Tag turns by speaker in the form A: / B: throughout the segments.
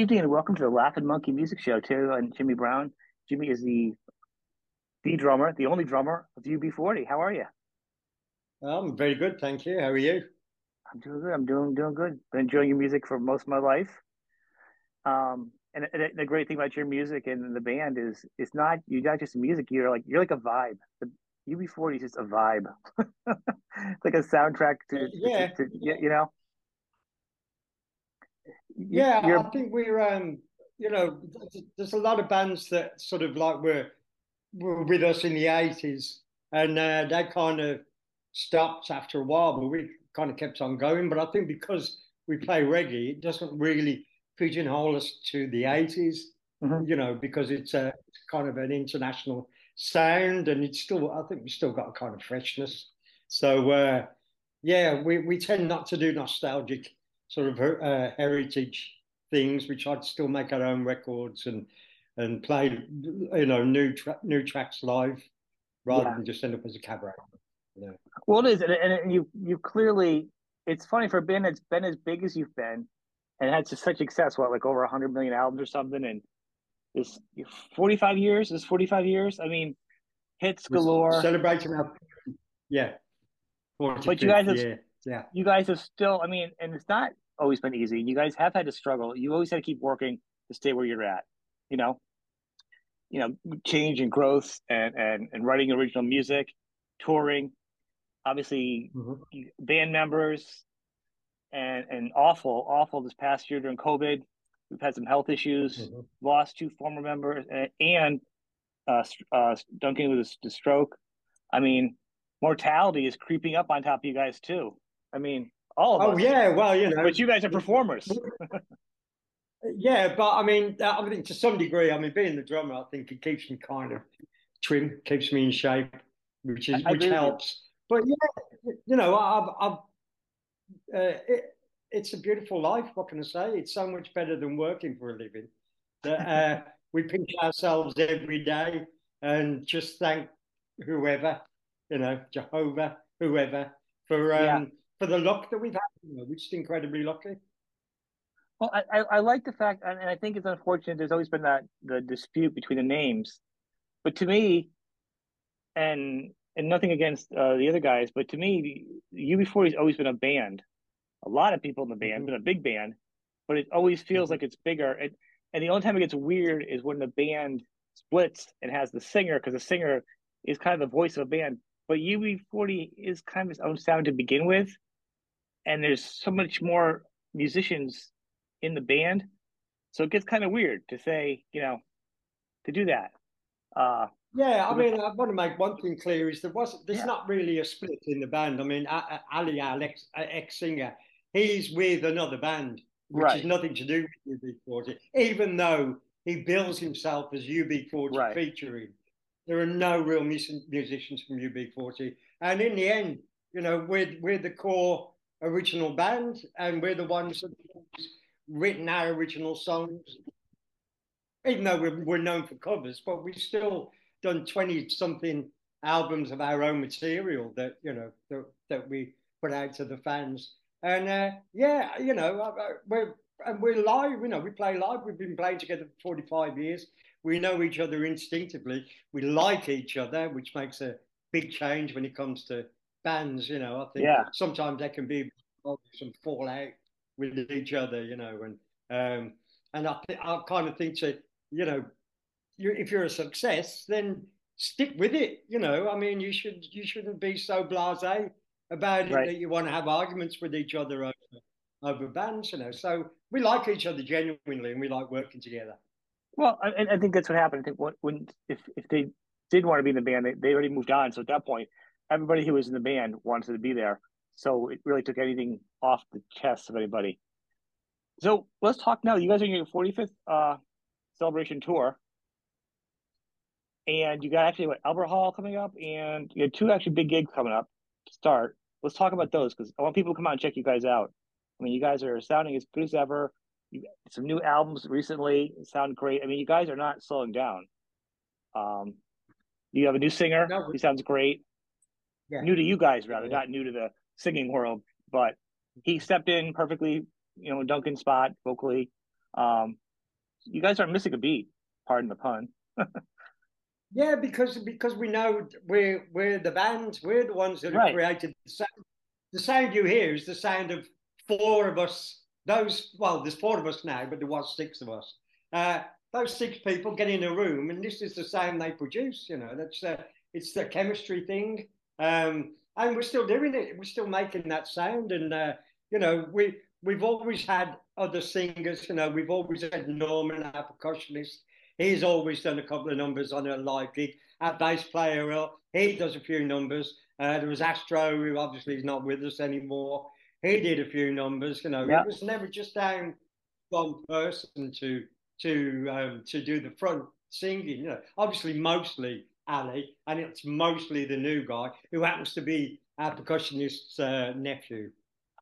A: evening and welcome to the Laughing Monkey Music Show. Terry and Jimmy Brown. Jimmy is the the drummer, the only drummer of UB40. How are you?
B: I'm very good, thank you. How are you?
A: I'm doing good. I'm doing doing good. Been enjoying your music for most of my life. Um, and, and the great thing about your music and the band is it's not you're not just music. You're like you're like a vibe. The UB40 is just a vibe. it's like a soundtrack to yeah, to, to, you know.
B: Yeah, you're, I think we're um, you know, there's a lot of bands that sort of like were were with us in the '80s, and uh, they kind of stopped after a while, but we kind of kept on going. But I think because we play reggae, it doesn't really pigeonhole us to the 80s, mm-hmm. you know, because it's a it's kind of an international sound and it's still, I think we still got a kind of freshness. So, uh, yeah, we, we tend not to do nostalgic sort of uh, heritage things. which I'd still make our own records and and play, you know, new tra- new tracks live rather yeah. than just end up as a cabaret.
A: Yeah. Well, it is, and, and you you clearly. It's funny for a band that's been as big as you've been, and had such success. What, like over hundred million albums or something, and this forty five years. Is forty five years. I mean, hits galore.
B: Celebrating our yeah.
A: But you guys have, yeah, yeah. You guys have still. I mean, and it's not always been easy. You guys have had to struggle. You always had to keep working to stay where you're at. You know, you know, change and growth, and and and writing original music, touring obviously mm-hmm. band members and and awful awful this past year during covid we've had some health issues mm-hmm. lost two former members and, and uh, uh, duncan with a stroke i mean mortality is creeping up on top of you guys too i mean all of
B: oh us. yeah well you know
A: but you guys are performers
B: yeah but i mean i think to some degree i mean being the drummer i think it keeps me kind of trim keeps me in shape which is I, which helps but yeah, you know, I've, I've uh, it, it's a beautiful life. What can I say? It's so much better than working for a living. That uh, we pinch ourselves every day and just thank whoever, you know, Jehovah, whoever, for um, yeah. For the luck that we've had. You know, we're just incredibly lucky.
A: Well, I, I like the fact, and I think it's unfortunate. There's always been that the dispute between the names, but to me, and and nothing against uh, the other guys, but to me, UB40 has always been a band. A lot of people in the band, mm-hmm. been a big band, but it always feels mm-hmm. like it's bigger. And, and the only time it gets weird is when the band splits and has the singer, because the singer is kind of the voice of a band. But UB40 is kind of its own sound to begin with, and there's so much more musicians in the band, so it gets kind of weird to say, you know, to do that. Uh,
B: yeah, I mean, I want to make one thing clear: is there wasn't there's yeah. not really a split in the band. I mean, Ali, Alex, ex singer, he's with another band, which right. has nothing to do with UB40. Even though he bills himself as UB40 right. featuring, there are no real musicians from UB40. And in the end, you know, we're we're the core original band, and we're the ones that written our original songs. Even though we're, we're known for covers, but we've still done 20 something albums of our own material that, you know, that, that we put out to the fans. And uh, yeah, you know, we're, and we're live, you know, we play live. We've been playing together for 45 years. We know each other instinctively. We like each other, which makes a big change when it comes to bands. You know, I think yeah. sometimes there can be some fallout with each other, you know, and um, and I, I kind of think to, you know, you, if you're a success, then stick with it. You know, I mean, you should you shouldn't be so blasé about it right. that you want to have arguments with each other over over bands. You know, so we like each other genuinely, and we like working together.
A: Well, I, I think that's what happened. I think what, when if if they did want to be in the band, they, they already moved on. So at that point, everybody who was in the band wanted to be there. So it really took anything off the chest of anybody. So let's talk now. You guys are in your 45th uh, celebration tour and you got actually what Albert Hall coming up, and you had two actually big gigs coming up to start. Let's talk about those because I want people to come out and check you guys out. I mean, you guys are sounding as good as ever. You some new albums recently sound great. I mean, you guys are not slowing down. Um, you have a new singer. No. He sounds great. Yeah. New to you guys, rather, yeah. not new to the singing world, but he stepped in perfectly. You know, Duncan spot vocally. Um, you guys aren't missing a beat. Pardon the pun.
B: yeah, because because we know we're we're the band. We're the ones that have right. created the sound. The sound you hear is the sound of four of us. Those well, there's four of us now, but there was six of us. Uh, those six people get in a room, and this is the sound they produce. You know, that's uh, it's the chemistry thing, um, and we're still doing it. We're still making that sound, and uh, you know, we we've always had other singers. You know, we've always had Norman, our percussionist. He's always done a couple of numbers on a live gig. Our bass player, well, he does a few numbers. Uh, there was Astro, who obviously is not with us anymore. He did a few numbers. You know, it was never just down one person to to um, to do the front singing. You know, obviously mostly Ali, and it's mostly the new guy who happens to be our percussionist's uh, nephew.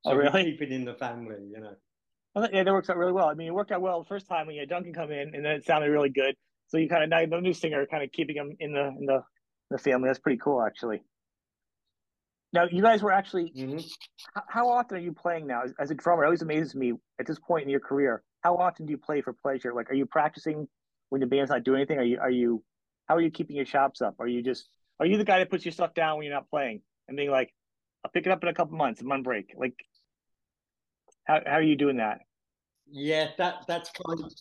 A: So oh, really?
B: keep it in the family, you know.
A: Well, yeah, that works out really well. I mean, it worked out well the first time when you had Duncan come in, and then it sounded really good. So you kind of now the new singer kind of keeping him in the in the the family. That's pretty cool, actually. Now, you guys were actually. Mm-hmm. How often are you playing now as, as a drummer? It always amazes me at this point in your career. How often do you play for pleasure? Like, are you practicing when the band's not doing anything? Are you are you how are you keeping your chops up? Are you just are you the guy that puts your stuff down when you're not playing and being like, I'll pick it up in a couple months. I'm on break. Like, how how are you doing that?
B: Yeah, that that's kind of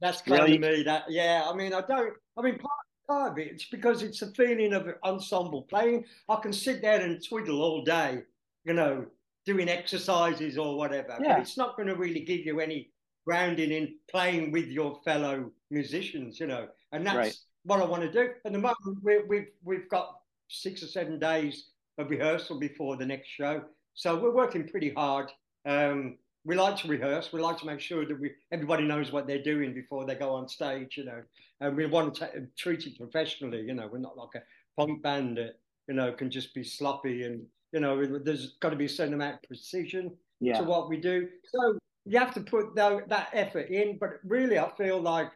B: that's kind really? of me. That yeah, I mean, I don't. I mean, part, part of it, it's because it's a feeling of ensemble playing. I can sit there and twiddle all day, you know, doing exercises or whatever. Yeah. But it's not going to really give you any grounding in playing with your fellow musicians, you know. And that's right. What I want to do. At the moment, we we've we've got six or seven days of rehearsal before the next show, so we're working pretty hard. Um, we like to rehearse. We like to make sure that we everybody knows what they're doing before they go on stage, you know. And we want to t- treat it professionally, you know. We're not like a punk band that you know can just be sloppy and you know there's got to be a certain amount of precision yeah. to what we do. So you have to put that, that effort in. But really, I feel like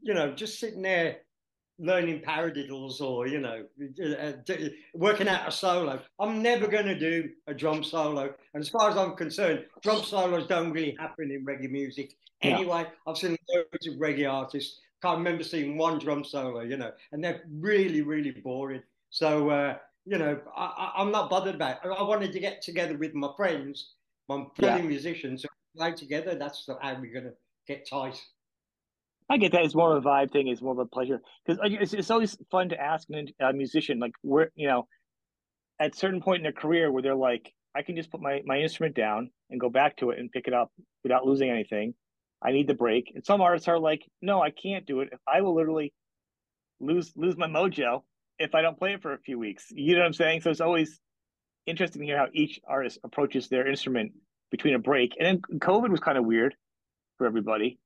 B: you know just sitting there learning paradiddles or you know uh, working out a solo i'm never going to do a drum solo and as far as i'm concerned drum solos don't really happen in reggae music anyway yeah. i've seen loads of reggae artists can't remember seeing one drum solo you know and they're really really boring so uh, you know I, am not bothered about it. i wanted to get together with my friends my fellow yeah. musicians so play together that's how we're going to get tight
A: I get that. It's more of a vibe thing. It's more of a pleasure because it's, it's always fun to ask a musician, like, where, you know, at certain point in their career where they're like, I can just put my, my instrument down and go back to it and pick it up without losing anything. I need the break. And some artists are like, no, I can't do it. I will literally lose lose my mojo if I don't play it for a few weeks. You know what I'm saying? So it's always interesting to hear how each artist approaches their instrument between a break. And then COVID was kind of weird for everybody.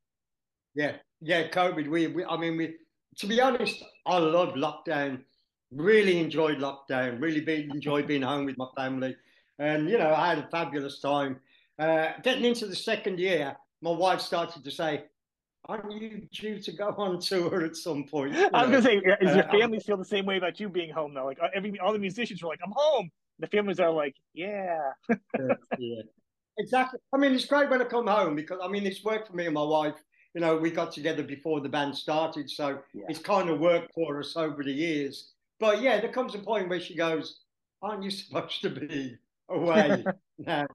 B: Yeah, yeah, COVID. We, we, I mean, we. To be honest, I loved lockdown. Really enjoyed lockdown. Really been, enjoyed being home with my family, and you know, I had a fabulous time. Uh, getting into the second year, my wife started to say, "Aren't you due to go on tour at some point?" You
A: I was gonna say, is your uh, family feel the same way about you being home though? Like uh, every all the musicians were like, "I'm home." The families are like, "Yeah."
B: yeah, yeah. Exactly. I mean, it's great when I come home because I mean, it's work for me and my wife you know, we got together before the band started, so yeah. it's kind of worked for us over the years. But yeah, there comes a point where she goes, "Aren't you supposed to be away now,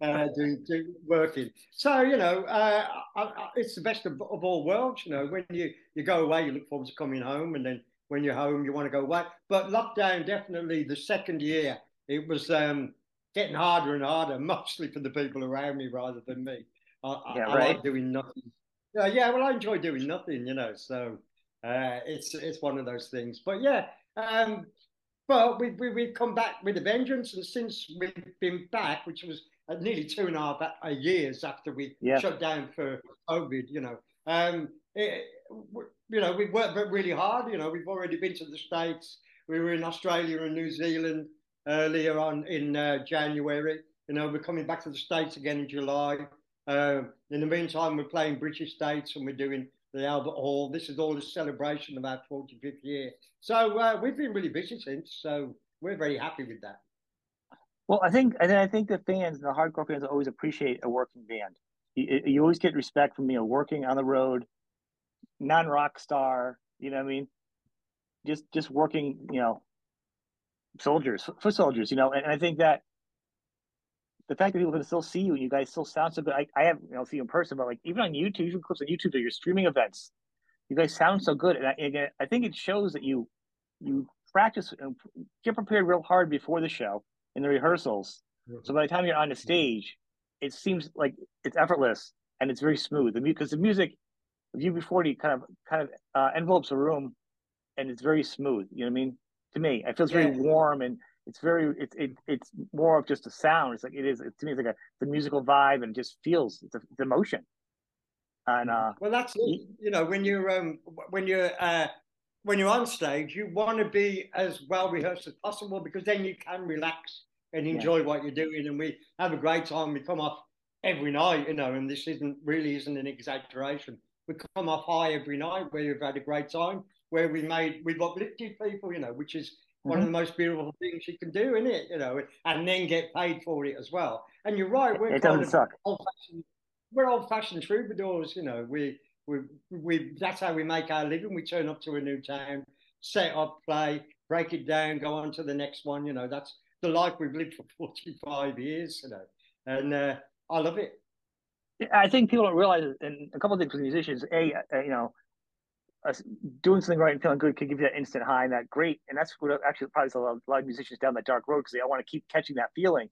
B: uh, doing, doing, working?" So you know, uh, I, I, it's the best of, of, all worlds. You know, when you you go away, you look forward to coming home, and then when you're home, you want to go away. But lockdown, definitely, the second year, it was um, getting harder and harder, mostly for the people around me rather than me. I, yeah, I, right. I like doing nothing yeah, yeah. Well, I enjoy doing nothing, you know. So uh, it's it's one of those things. But yeah, um, but we, we we've come back with a vengeance, and since we've been back, which was nearly two and a half uh, years after we yeah. shut down for COVID, you know, um, it, you know, we've worked really hard. You know, we've already been to the states. We were in Australia and New Zealand earlier on in uh, January. You know, we're coming back to the states again in July. Uh, in the meantime, we're playing British States and we're doing the Albert Hall. This is all a celebration of our 45th year. So uh, we've been really busy since. So we're very happy with that.
A: Well, I think, and I think the fans, the hardcore fans, always appreciate a working band. You, you always get respect from you know working on the road, non rock star. You know what I mean? Just just working. You know, soldiers for soldiers. You know, and, and I think that the fact that people can still see you and you guys still sound so good. I, I have you know see you in person, but like even on YouTube, even clips on YouTube that you're streaming events, you guys sound so good. And I, again, I think it shows that you you practice and get prepared real hard before the show in the rehearsals. So by the time you're on the stage, it seems like it's effortless and it's very smooth. Because the music of UB40 kind of kind of uh, envelopes a room, and it's very smooth. You know what I mean? To me, it feels very warm and it's very it's it, it's more of just a sound. It's like it is it, to me. It's like a the musical vibe and just feels it's, a, it's emotion. And uh,
B: well, that's it. You know, when you're um when you're uh when you're on stage, you want to be as well rehearsed as possible because then you can relax and enjoy yeah. what you're doing. And we have a great time. We come off every night, you know, and this isn't really isn't an exaggeration. We come off high every night where we've had a great time, where we made we've uplifted people, you know, which is one of the most beautiful things you can do, isn't it? You know, and then get paid for it as well. And you're right, we're
A: it doesn't suck.
B: Old-fashioned, we're old-fashioned troubadours. You know, we we we that's how we make our living. We turn up to a new town, set up, play, break it down, go on to the next one. You know, that's the life we've lived for 45 years. You know, and uh, I love it.
A: I think people don't realize, and a couple of things with musicians. A, uh, you know, uh, doing something right and feeling good can give you that instant high and that great. And that's what actually probably a lot, a lot of musicians down that dark road because they want to keep catching that feeling.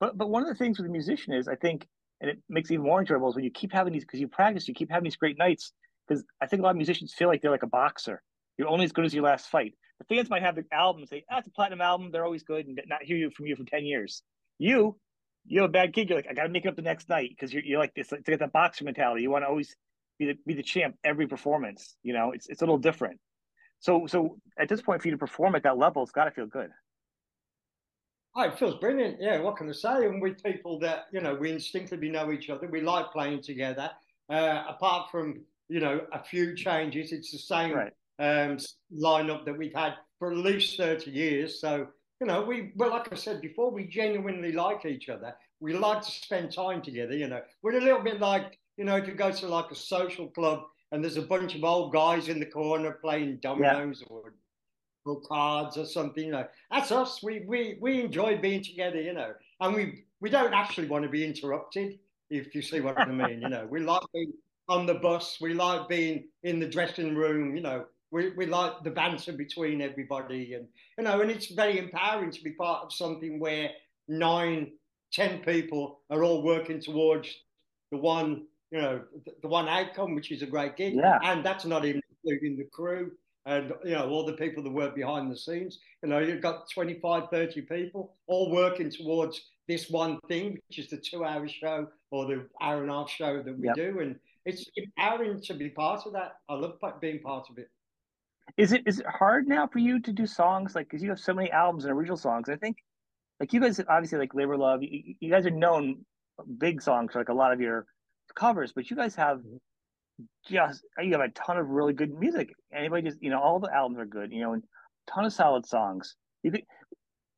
A: But but one of the things with a musician is I think, and it makes it even more enjoyable is when you keep having these because you practice, you keep having these great nights. Because I think a lot of musicians feel like they're like a boxer. You're only as good as your last fight. The fans might have the album say, "That's ah, a platinum album. They're always good," and not hear you from you for ten years. You, you have a bad gig. You're like, I got to make it up the next night because you're, you're like this. Like, to get that boxer mentality. You want to always be the be the champ every performance. You know, it's it's a little different. So so at this point, for you to perform at that level, it's got to feel good.
B: Oh, it feels brilliant. Yeah, what can I say? And with people that you know, we instinctively know each other. We like playing together. Uh, apart from you know a few changes, it's the same right. um, lineup that we've had for at least thirty years. So you know, we well, like I said before, we genuinely like each other. We like to spend time together. You know, we're a little bit like you know, if you go to like a social club and there's a bunch of old guys in the corner playing dominoes yeah. or, or cards or something, you know, that's us. We we we enjoy being together, you know, and we we don't actually want to be interrupted, if you see what I mean. you know, we like being on the bus, we like being in the dressing room, you know, we, we like the banter between everybody and you know and it's very empowering to be part of something where nine ten people are all working towards the one you know, the, the one outcome, which is a great gig.
A: Yeah.
B: And that's not even including the crew and, you know, all the people that work behind the scenes. You know, you've got 25, 30 people all working towards this one thing, which is the two hour show or the hour and a half show that we yep. do. And it's empowering to be part of that. I love being part of it.
A: Is it is it hard now for you to do songs like because you have so many albums and original songs? I think like you guys obviously like Labor Love. You, you guys are known big songs for like a lot of your covers, but you guys have mm-hmm. just you have a ton of really good music. Anybody just you know all the albums are good, you know, and a ton of solid songs. You could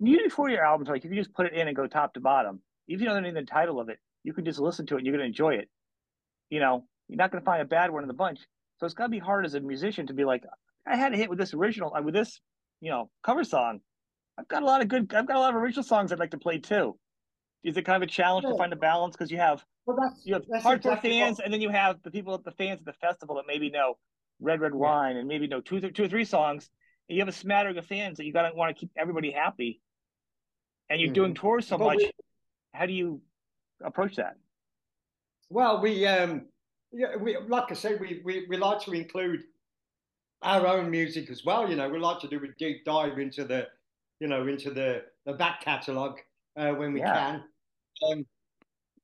A: usually for your albums like you can just put it in and go top to bottom, even if you don't know the title of it, you can just listen to it and you're gonna enjoy it. You know, you're not gonna find a bad one in the bunch. So it's gotta be hard as a musician to be like, I had a hit with this original uh, with this, you know, cover song. I've got a lot of good I've got a lot of original songs I'd like to play too. Is it kind of a challenge yeah. to find a balance because you have well, that's, you have that's hardcore exactly fans, what... and then you have the people, at the fans at the festival that maybe know Red Red Wine, yeah. and maybe know two, two or three songs. And you have a smattering of fans that you gotta want to keep everybody happy. And you're mm-hmm. doing tours so but much. We... How do you approach that?
B: Well, we um, yeah, we like I said, we we, we like to include our own music as well. You know, we like to do a deep dive into the, you know, into the the back catalogue uh, when we yeah. can. Um,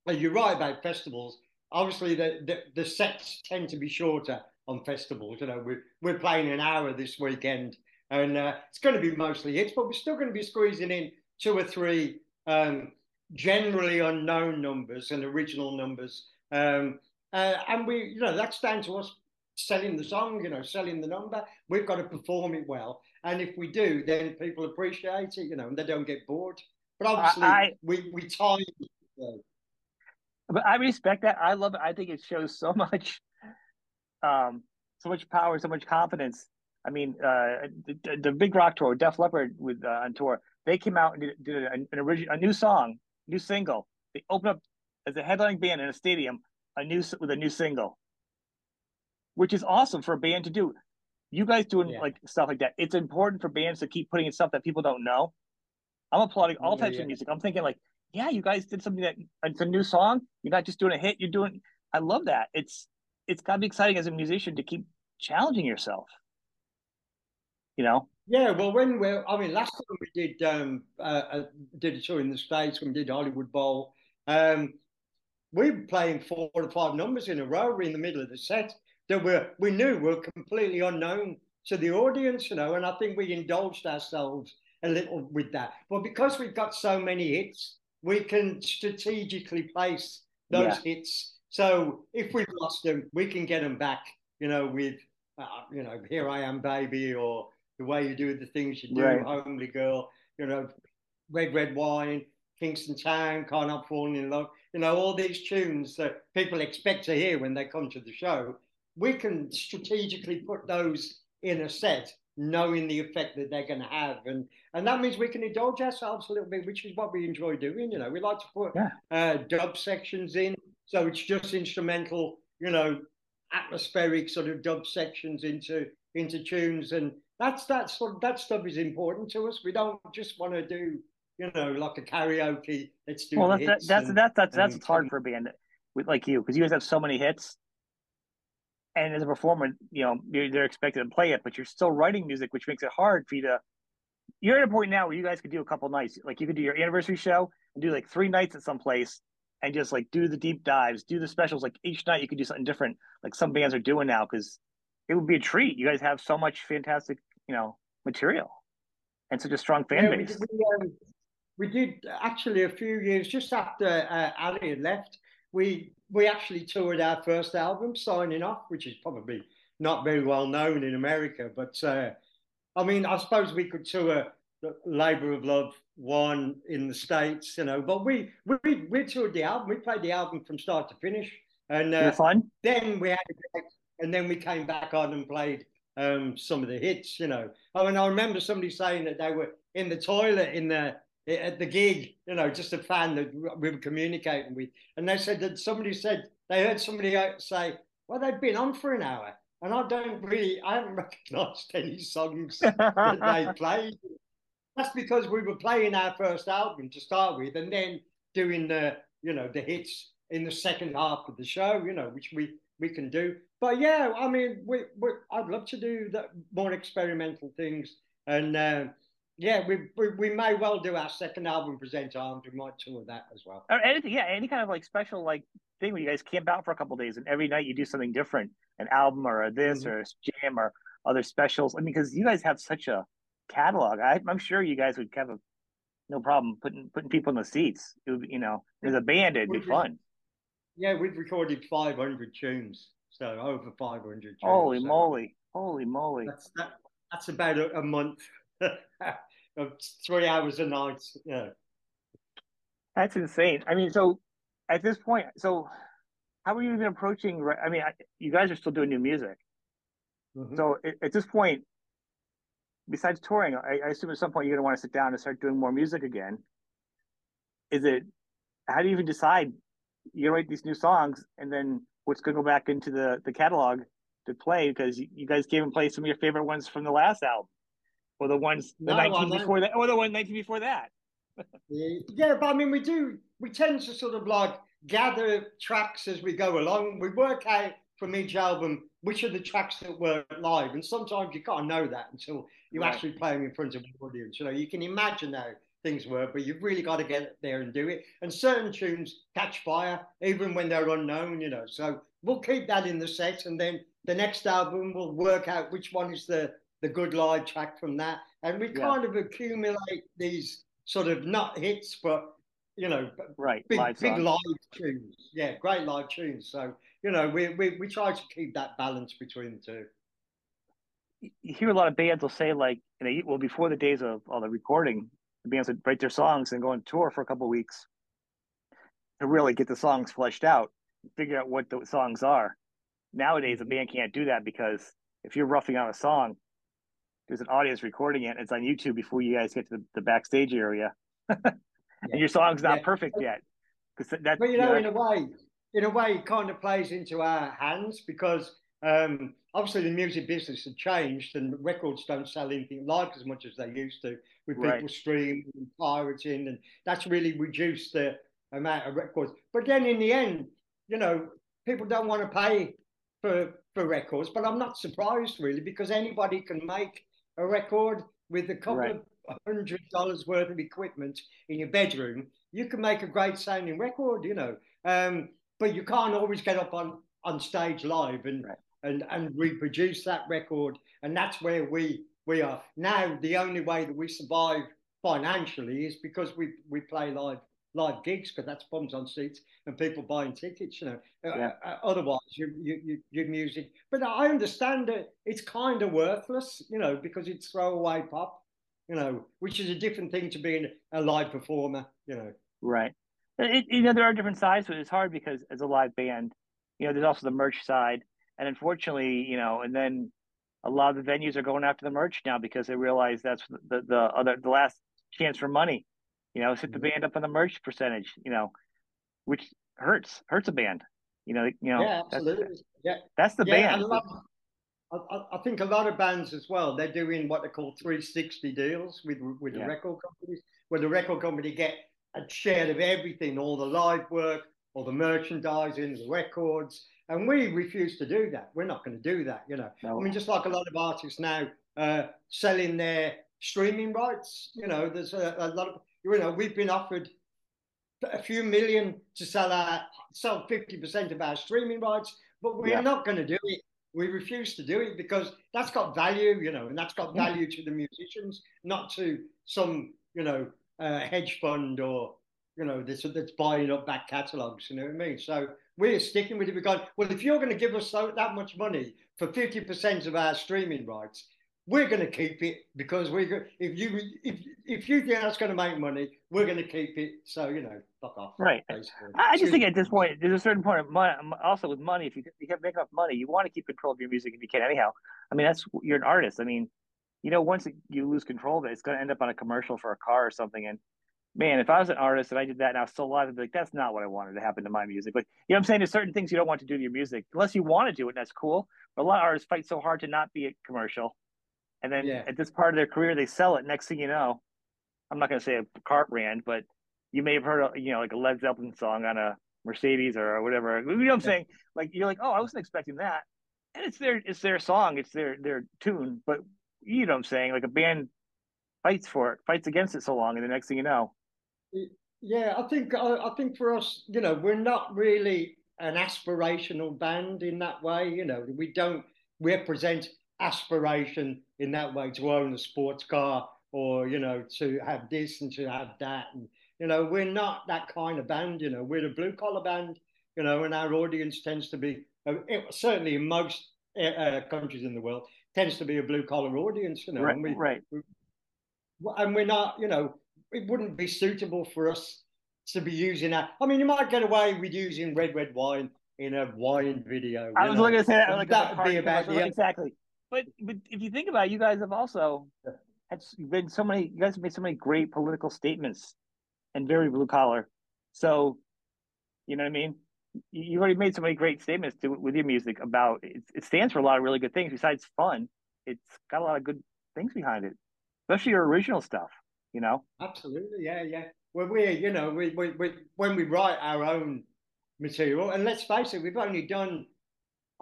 B: you're right about festivals. Obviously, the, the, the sets tend to be shorter on festivals. You know, we're we're playing an hour this weekend, and uh, it's going to be mostly hits, but we're still going to be squeezing in two or three um, generally unknown numbers and original numbers. Um, uh, and we, you know, that's down to us selling the song, you know, selling the number. We've got to perform it well, and if we do, then people appreciate it, you know, and they don't get bored. But obviously, I, we we time.
A: But I respect that. I love it. I think it shows so much, um, so much power, so much confidence. I mean, uh, the, the big rock tour, Def Leppard with uh, on tour, they came out and did, did an, an original, a new song, new single. They opened up as a headlining band in a stadium, a new with a new single, which is awesome for a band to do. You guys doing yeah. like stuff like that. It's important for bands to keep putting in stuff that people don't know. I'm applauding all types yeah. of music. I'm thinking like, yeah, you guys did something that it's a new song. You're not just doing a hit. You're doing. I love that. It's it's got to be exciting as a musician to keep challenging yourself. You know.
B: Yeah, well, when we I mean, last time we did um uh, uh, did a tour in the states when we did Hollywood Bowl, um, we were playing four or five numbers in a row in the middle of the set that were we knew were completely unknown to the audience, you know, and I think we indulged ourselves a little with that. But because we've got so many hits, we can strategically place those yeah. hits. So if we've lost them, we can get them back, you know, with, uh, you know, Here I Am Baby or The Way You Do the Things You Do, right. Homely Girl, you know, Red Red Wine, Kingston Town, Can't Help Falling in Love, you know, all these tunes that people expect to hear when they come to the show. We can strategically put those in a set knowing the effect that they're going to have and and that means we can indulge ourselves a little bit which is what we enjoy doing you know. We like to put yeah. uh, dub sections in so it's just instrumental you know atmospheric sort of dub sections into into tunes and that's that's that stuff is important to us. We don't just want to do you know like a karaoke let's do
A: well that's that, that's, and, that's that's that's, that's hard for a band with like you because you guys have so many hits and as a performer, you know, they're expected to play it, but you're still writing music, which makes it hard for you to. You're at a point now where you guys could do a couple nights, like you could do your anniversary show and do like three nights at some place, and just like do the deep dives, do the specials. Like each night, you could do something different, like some bands are doing now, because it would be a treat. You guys have so much fantastic, you know, material, and such a strong fan yeah, base.
B: We, we, um, we, did actually a few years just after uh, Ali had left. We we actually toured our first album, Signing Off, which is probably not very well known in America. But uh, I mean, I suppose we could tour Labor of Love one in the States, you know. But we we we toured the album. We played the album from start to finish, and uh. Then we had, and then we came back on and played um, some of the hits, you know. I mean, I remember somebody saying that they were in the toilet in the at the gig, you know, just a fan that we were communicating with. And they said that somebody said they heard somebody say, well, they've been on for an hour. And I don't really, I haven't recognized any songs that they played. That's because we were playing our first album to start with and then doing the, you know, the hits in the second half of the show, you know, which we, we can do. But yeah, I mean, we, we I'd love to do that more experimental things. And, uh, yeah, we, we, we may well do our second album present arms. We might tour of that as well.
A: Or anything, yeah, any kind of like special like thing where you guys camp out for a couple days and every night you do something different, an album or a this mm-hmm. or a jam or other specials. I mean, because you guys have such a catalog. I, am sure you guys would have a no problem putting putting people in the seats. It would, you know, as a band, it'd be fun.
B: Yeah, we've recorded 500 tunes, so over 500. Tunes,
A: Holy
B: so
A: moly! Holy moly!
B: That's that, that's about a, a month. three hours a night. Yeah.
A: That's insane. I mean, so at this point, so how are you even approaching? I mean, you guys are still doing new music. Mm-hmm. So at this point, besides touring, I, I assume at some point you're going to want to sit down and start doing more music again. Is it? How do you even decide? You write these new songs, and then what's going to go back into the the catalog to play because you, you guys gave and play some of your favorite ones from the last album or the ones the no, 19 before that, or the one 19 before that.
B: yeah, but I mean, we do. We tend to sort of like gather tracks as we go along. We work out from each album which are the tracks that work live, and sometimes you can't know that until you right. actually play them in front of an audience. You know, you can imagine how things were, but you've really got to get there and do it. And certain tunes catch fire even when they're unknown. You know, so we'll keep that in the set, and then the next album we'll work out which one is the the good live track from that. And we yeah. kind of accumulate these sort of not hits, but you know,
A: right,
B: big live big live tunes. Yeah, great live tunes. So you know, we we we try to keep that balance between the two.
A: You hear a lot of bands will say like, you know, well before the days of all the recording, the bands would write their songs and go on tour for a couple of weeks. to really get the songs fleshed out, figure out what the songs are. Nowadays, a mm-hmm. band can't do that because if you're roughing out a song, there's an audience recording it. it's on YouTube before you guys get to the, the backstage area, and yeah. your song's not yeah. perfect yet.
B: Because that, but you know, in a way, in a way, it kind of plays into our hands because um, obviously the music business has changed, and records don't sell anything like as much as they used to, with right. people streaming and pirating, and that's really reduced the amount of records. But then in the end, you know, people don't want to pay for for records, but I'm not surprised really because anybody can make a record with a couple right. of hundred dollars worth of equipment in your bedroom. You can make a great sounding record, you know, um, but you can't always get up on on stage live and right. and and reproduce that record. And that's where we we are now. The only way that we survive financially is because we we play live live gigs because that's bums on seats and people buying tickets. You know, uh, yeah. uh, otherwise you, you, your music. But I understand that it's kind of worthless, you know, because it's throwaway pop, you know, which is a different thing to being a live performer, you know.
A: Right. It, you know, there are different sides, but it's hard because as a live band, you know, there's also the merch side, and unfortunately, you know, and then a lot of the venues are going after the merch now because they realize that's the the other the last chance for money you know, set the mm-hmm. band up on the merch percentage, you know, which hurts, hurts a band. You know, you know,
B: yeah, absolutely. That's,
A: yeah, that's the yeah, band.
B: I, I, think a lot of bands as well. They're doing what they call 360 deals with with the record companies, where the record company get a share of everything, all the live work, all the merchandising, the records, and we refuse to do that. We're not going to do that. You know, no. I mean, just like a lot of artists now uh, selling their streaming rights. You know, there's a, a lot of you know, we've been offered a few million to sell our sell 50% of our streaming rights, but we're yeah. not going to do it. We refuse to do it because that's got value, you know, and that's got value to the musicians, not to some, you know, uh, hedge fund or, you know, that's, that's buying up back catalogs, you know what I mean? So we're sticking with it because, well, if you're going to give us so, that much money for 50% of our streaming rights, we're going to keep it because we're if you if if you think that's going to make money, we're going to keep it. So you know, fuck off.
A: Right. Basically. I just think at this point, there's a certain point of money. Also with money, if you you can make enough money, you want to keep control of your music if you can. Anyhow, I mean that's you're an artist. I mean, you know, once you lose control of it, it's going to end up on a commercial for a car or something. And man, if I was an artist and I did that and I was still alive, I'd be like, that's not what I wanted to happen to my music. But you know I'm saying? There's certain things you don't want to do to your music unless you want to do it, and that's cool. But a lot of artists fight so hard to not be a commercial and then yeah. at this part of their career, they sell it. Next thing you know, I'm not going to say a car brand, but you may have heard, you know, like a Led Zeppelin song on a Mercedes or whatever. You know what I'm saying? Like you're like, oh, I wasn't expecting that, and it's their it's their song, it's their their tune. But you know what I'm saying? Like a band fights for it, fights against it so long, and the next thing you know,
B: yeah, I think I, I think for us, you know, we're not really an aspirational band in that way. You know, we don't represent aspiration in that way to own a sports car or you know to have this and to have that. And you know we're not that kind of band you know. We're a blue collar band you know and our audience tends to be uh, it, certainly in most uh, uh, countries in the world tends to be a blue collar audience you know
A: right,
B: and
A: we, right.
B: we, and we're not you know it wouldn't be suitable for us to be using that. I mean you might get away with using red red wine in a wine video
A: i was know? looking at that like that would be about the, exactly but but if you think about it, you guys have also had been so many. You guys have made so many great political statements, and very blue collar. So, you know what I mean. You've already made so many great statements to, with your music about it. It stands for a lot of really good things. Besides fun, it's got a lot of good things behind it, especially your original stuff. You know.
B: Absolutely, yeah, yeah. Well, we, you know, we, we, we when we write our own material, and let's face it, we've only done,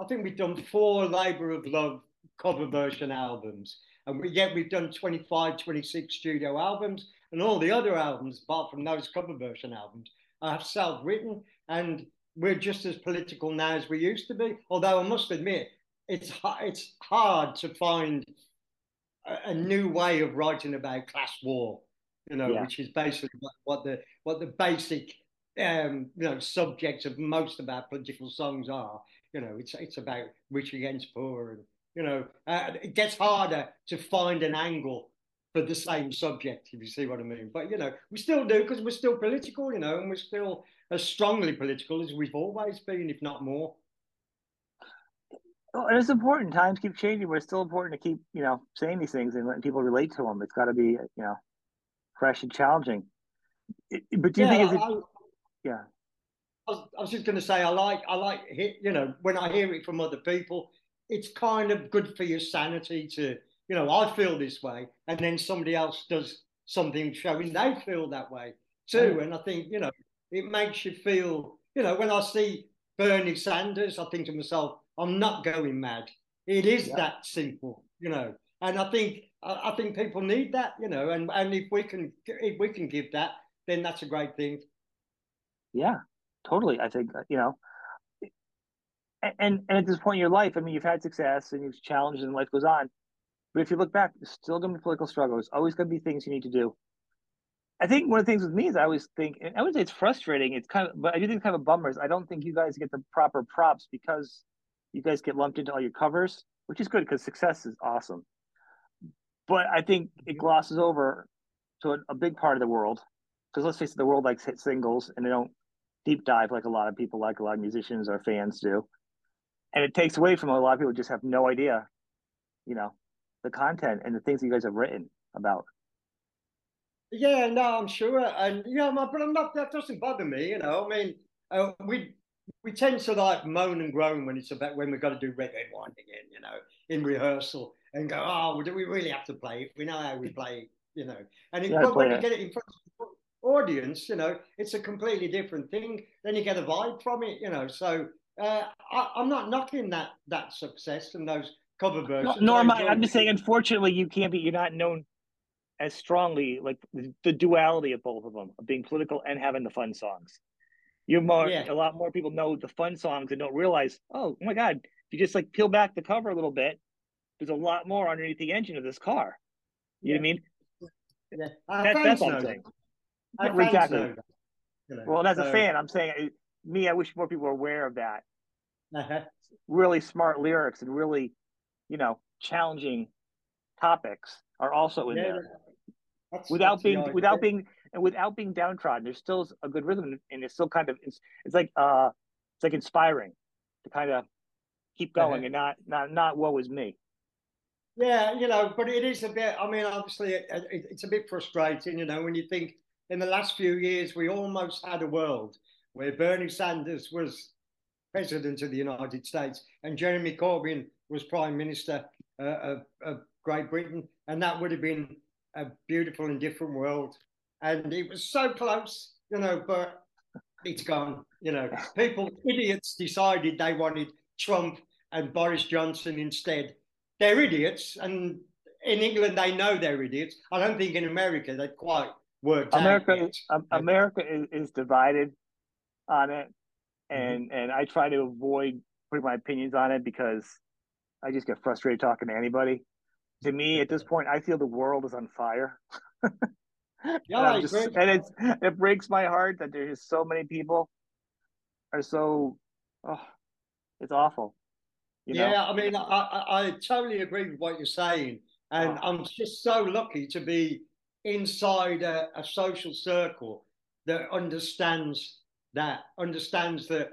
B: I think we've done four Labour of Love cover version albums. And we, yet we've done 25, 26 studio albums, and all the other albums, apart from those cover version albums, are self written. And we're just as political now as we used to be. Although I must admit, it's, it's hard to find a, a new way of writing about class war, you know, yeah. which is basically what the, what the basic um, you know, subjects of most of our political songs are. You know, it's it's about rich against poor and you know, uh, it gets harder to find an angle for the same subject, if you see what I mean. But you know, we still do because we're still political, you know, and we're still as strongly political as we've always been, if not more.
A: Well, and it's important. Times keep changing, but it's still important to keep, you know, saying these things and letting people relate to them. It's got to be, you know, fresh and challenging. but do you yeah, think is it? I, yeah.
B: I was, I was just going to say, I like, I like, you know, when I hear it from other people, it's kind of good for your sanity to, you know, I feel this way, and then somebody else does something showing they feel that way too. Mm. And I think, you know, it makes you feel, you know, when I see Bernie Sanders, I think to myself, I'm not going mad. It is yeah. that simple, you know. And I think I think people need that, you know. And and if we can if we can give that, then that's a great thing.
A: Yeah, totally. I think you know. And and at this point in your life, I mean, you've had success and you've challenged, and life goes on. But if you look back, there's still going to be political struggles. Always going to be things you need to do. I think one of the things with me is I always think, and I would say it's frustrating. It's kind of, but I do think it's kind of a bummer. Is I don't think you guys get the proper props because you guys get lumped into all your covers, which is good because success is awesome. But I think it mm-hmm. glosses over to a, a big part of the world because let's face it, the world likes hit singles and they don't deep dive like a lot of people, like a lot of musicians or fans do, and it takes away from a lot of people just have no idea, you know, the content and the things that you guys have written about.
B: Yeah, no, I'm sure, and yeah, but I'm not. That doesn't bother me, you know. I mean, uh, we we tend to like moan and groan when it's about when we've got to do red wine in, you know, in rehearsal and go, oh, do we really have to play it? We know how we play, you know. And it, but when you get it in front of the audience, you know, it's a completely different thing. Then you get a vibe from it, you know. So uh, I, am not knocking that that success and those cover versions.
A: No, nor am I. I'm just saying, unfortunately, you can't be. You're not known as strongly like the duality of both of them, of being political and having the fun songs. You're more yeah. a lot more people know the fun songs and don't realize, oh, oh my God, if you just like peel back the cover a little bit, there's a lot more underneath the engine of this car. You yeah. know what I mean?
B: Yeah. That, that's all I'm saying.
A: exactly. Well, as so, a fan, I'm saying uh, me, I wish more people were aware of that. Uh-huh. Really smart lyrics and really, you know, challenging topics are also in yeah, there. That's, without that's being without being and without being downtrodden, there's still a good rhythm, and it's still kind of it's it's like uh it's like inspiring to kind of keep going and not not not woe is me.
B: Yeah, you know, but it is a bit. I mean, obviously, it, it, it's a bit frustrating, you know, when you think in the last few years we almost had a world where Bernie Sanders was president of the United States and Jeremy Corbyn was prime minister uh, of, of Great Britain, and that would have been a beautiful and different world and it was so close, you know, but it's gone. You know, people, idiots, decided they wanted Trump and Boris Johnson instead. They're idiots, and in England they know they're idiots. I don't think in America they quite worked
A: America, out. America is, is divided on it. And mm-hmm. and I try to avoid putting my opinions on it because I just get frustrated talking to anybody. To me, at this point, I feel the world is on fire. Yeah, and, just, and it's it breaks my heart that there's so many people are so oh, it's awful.
B: yeah, know? I mean, I, I, I totally agree with what you're saying, and oh. I'm just so lucky to be inside a, a social circle that understands that understands that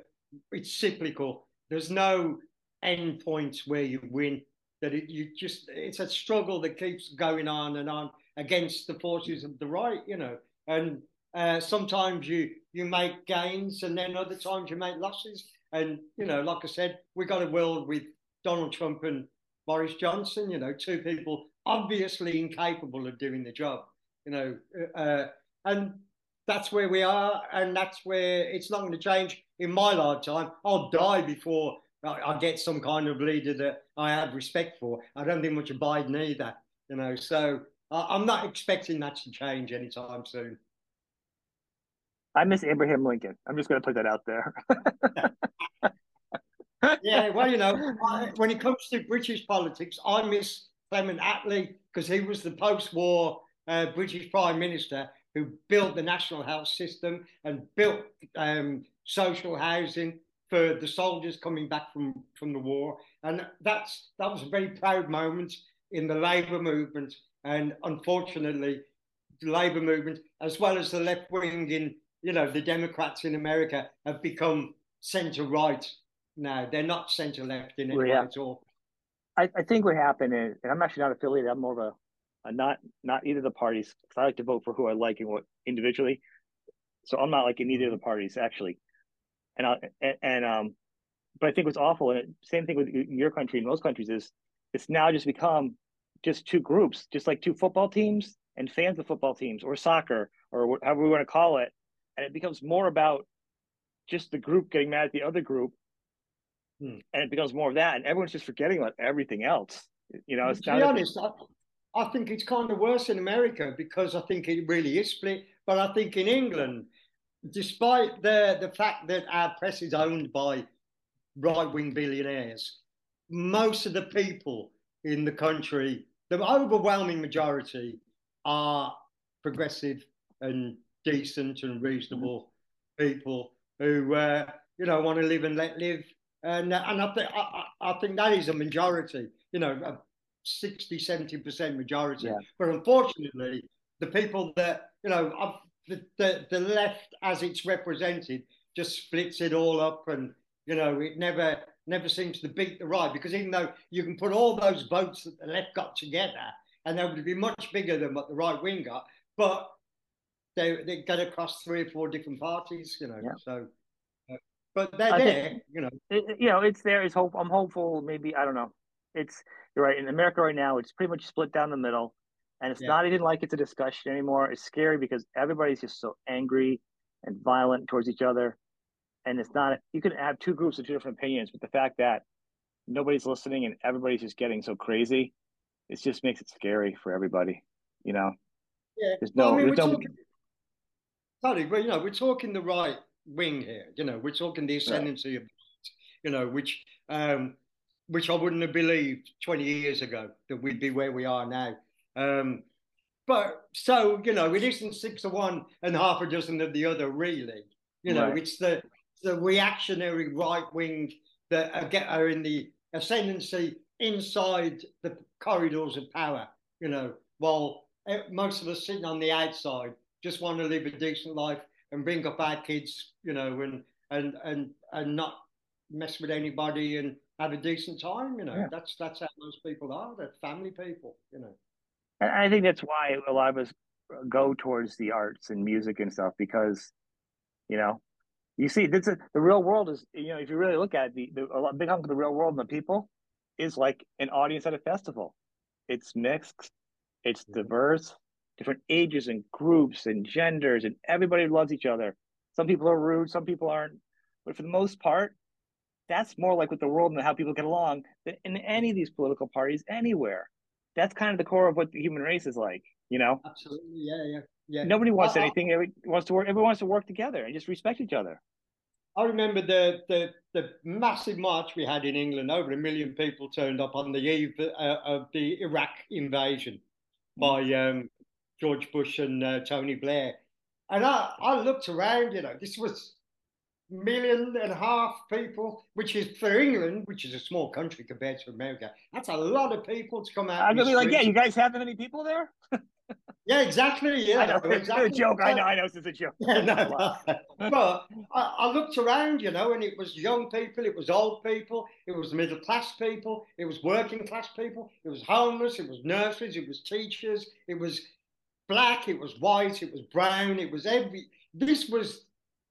B: it's cyclical. There's no end point where you win. That it, you just it's a struggle that keeps going on and on against the forces of the right, you know. And uh, sometimes you you make gains, and then other times you make losses. And you know, like I said, we got a world with Donald Trump and Boris Johnson. You know, two people obviously incapable of doing the job. You know, uh, and that's where we are, and that's where it's not going to change in my lifetime. I'll die before I, get some kind of leader that I have respect for. I don't think much of Biden either. You know, so I'm not expecting that to change anytime soon.
A: I miss Abraham Lincoln. I'm just going to put that out there.
B: yeah, well, you know, when it comes to British politics, I miss Clement Attlee because he was the post-war uh, British Prime Minister who built the national health system and built um, social housing for the soldiers coming back from, from the war. And that's that was a very proud moment in the labour movement And unfortunately, the labor movement, as well as the left wing in, you know, the Democrats in America, have become centre right now. They're not centre left in any way at all.
A: I, I, think what happened is, and I'm actually not affiliated. I'm more of a not not either of the parties because I like to vote for who I like and what individually. So I'm not like in either of the parties actually, and I and, and um, but I think what's awful and it, same thing with your country and most countries is it's now just become just two groups, just like two football teams and fans of football teams or soccer or however we want to call it, and it becomes more about just the group getting mad at the other group, hmm. and it becomes more of that, and everyone's just forgetting about everything else. You know,
B: to be honest, I, I think it's kind of worse in America because I think it really is split. But I think in England, despite the the fact that our press is owned by right wing billionaires, most of the people in the country, the overwhelming majority, are progressive and decent and reasonable mm-hmm. people who uh, you know want to live and let live. And, and I, think, I, I think that is a majority, you know, 60, 70% majority. Yeah. But unfortunately, the people that, you know, the, the, the left as it's represented just splits it all up and, you know, it never never seems to beat the right because even though you can put all those votes that the left got together and they would be much bigger than what the right wing got, but they they get across three or four different parties, you know. Yeah. So, uh, but they're I there, think, you know.
A: It, you know, it's there. It's hope. I'm hopeful. Maybe I don't know. It's you're right. In America right now, it's pretty much split down the middle, and it's yeah. not even like it's a discussion anymore. It's scary because everybody's just so angry and violent towards each other, and it's not. You can have two groups of two different opinions, but the fact that nobody's listening and everybody's just getting so crazy, it just makes it scary for everybody. You know.
B: Yeah. There's no. Well, I mean, there's no talking, sorry, but you know, we're talking the right wing here. You know, we're talking the ascendancy right. of, you know, which um, which I wouldn't have believed 20 years ago that we'd be where we are now. Um, but so you know, it isn't six of one and half a dozen of the other, really. You know, right. it's the the reactionary right wing that are, get, are in the ascendancy inside the corridors of power. You know, while eh, most of us sitting on the outside just want to live a decent life and bring up our kids, you know, and and and and not mess with anybody and have a decent time. You know, yeah. that's that's how most people are. They're family people. You know.
A: And I think that's why a lot of us go towards the arts and music and stuff because, you know, you see, this is, the real world is you know if you really look at it, the, the a lot, big hunk of the real world and the people is like an audience at a festival. It's mixed, it's mm-hmm. diverse, different ages and groups and genders, and everybody loves each other. Some people are rude, some people aren't. But for the most part, that's more like with the world and how people get along than in any of these political parties anywhere. That's kind of the core of what the human race is like, you know?
B: Absolutely. Yeah, yeah. Yeah.
A: Nobody wants uh, anything. Everybody wants to work. Everyone wants to work together and just respect each other.
B: I remember the, the the massive march we had in England. Over a million people turned up on the eve uh, of the Iraq invasion by um, George Bush and uh, Tony Blair. And I, I looked around, you know, this was million and a half people, which is for England, which is a small country compared to America. That's a lot of people to come out.
A: I'm gonna be like, yeah, you guys have that many people there?
B: yeah, exactly. Yeah,
A: I know,
B: exactly.
A: It's a joke. I know. I know. It's a joke.
B: Yeah, no, but I, I, looked around, you know, and it was young people, it was old people, it was middle class people, it was working class people, it was homeless, it was nurses, it was teachers, it was black, it was white, it was brown, it was every. This was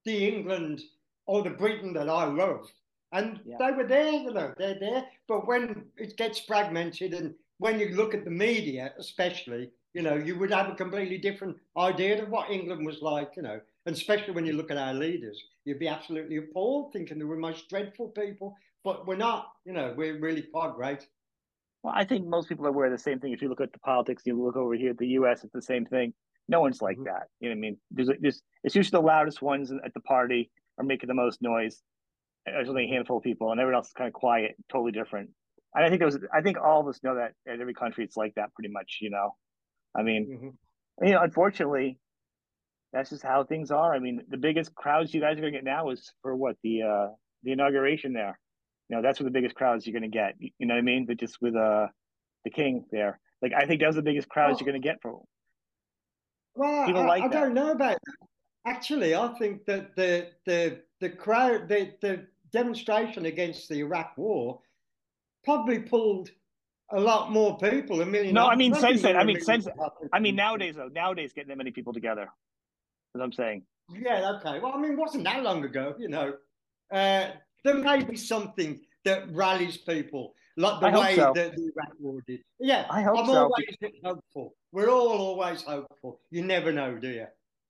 B: the England or the Britain that I love. And yeah. they were there, you know, they're there. But when it gets fragmented and when you look at the media, especially, you know, you would have a completely different idea of what England was like, you know, and especially when you look at our leaders, you'd be absolutely appalled thinking they were the most dreadful people, but we're not, you know, we're really quite great.
A: Well, I think most people are aware of the same thing. If you look at the politics, you look over here at the U.S., it's the same thing. No one's like mm-hmm. that. You know what I mean? There's, there's, it's usually the loudest ones at the party are making the most noise. There's only a handful of people, and everyone else is kind of quiet, totally different. And I think it was. I think all of us know that in every country it's like that, pretty much. You know, I mean, mm-hmm. you know, unfortunately, that's just how things are. I mean, the biggest crowds you guys are gonna get now is for what the uh the inauguration there. You know, that's where the biggest crowds you're gonna get. You know what I mean? But just with uh the king there. Like I think that was the biggest crowds well, you're going to get for.
B: Well, People I, like I don't know about that. Actually, I think that the the the crowd the the demonstration against the Iraq War probably pulled a lot more people. A million.
A: No, I mean since then. I mean since. I mean nowadays though. Nowadays getting that many people together. As I'm saying.
B: Yeah. Okay. Well, I mean, it wasn't that long ago. You know, uh, there may be something that rallies people, like the I way so. that the Iraq War did. Yeah, I hope I'm so. always hopeful. We're all always hopeful. You never know, do you?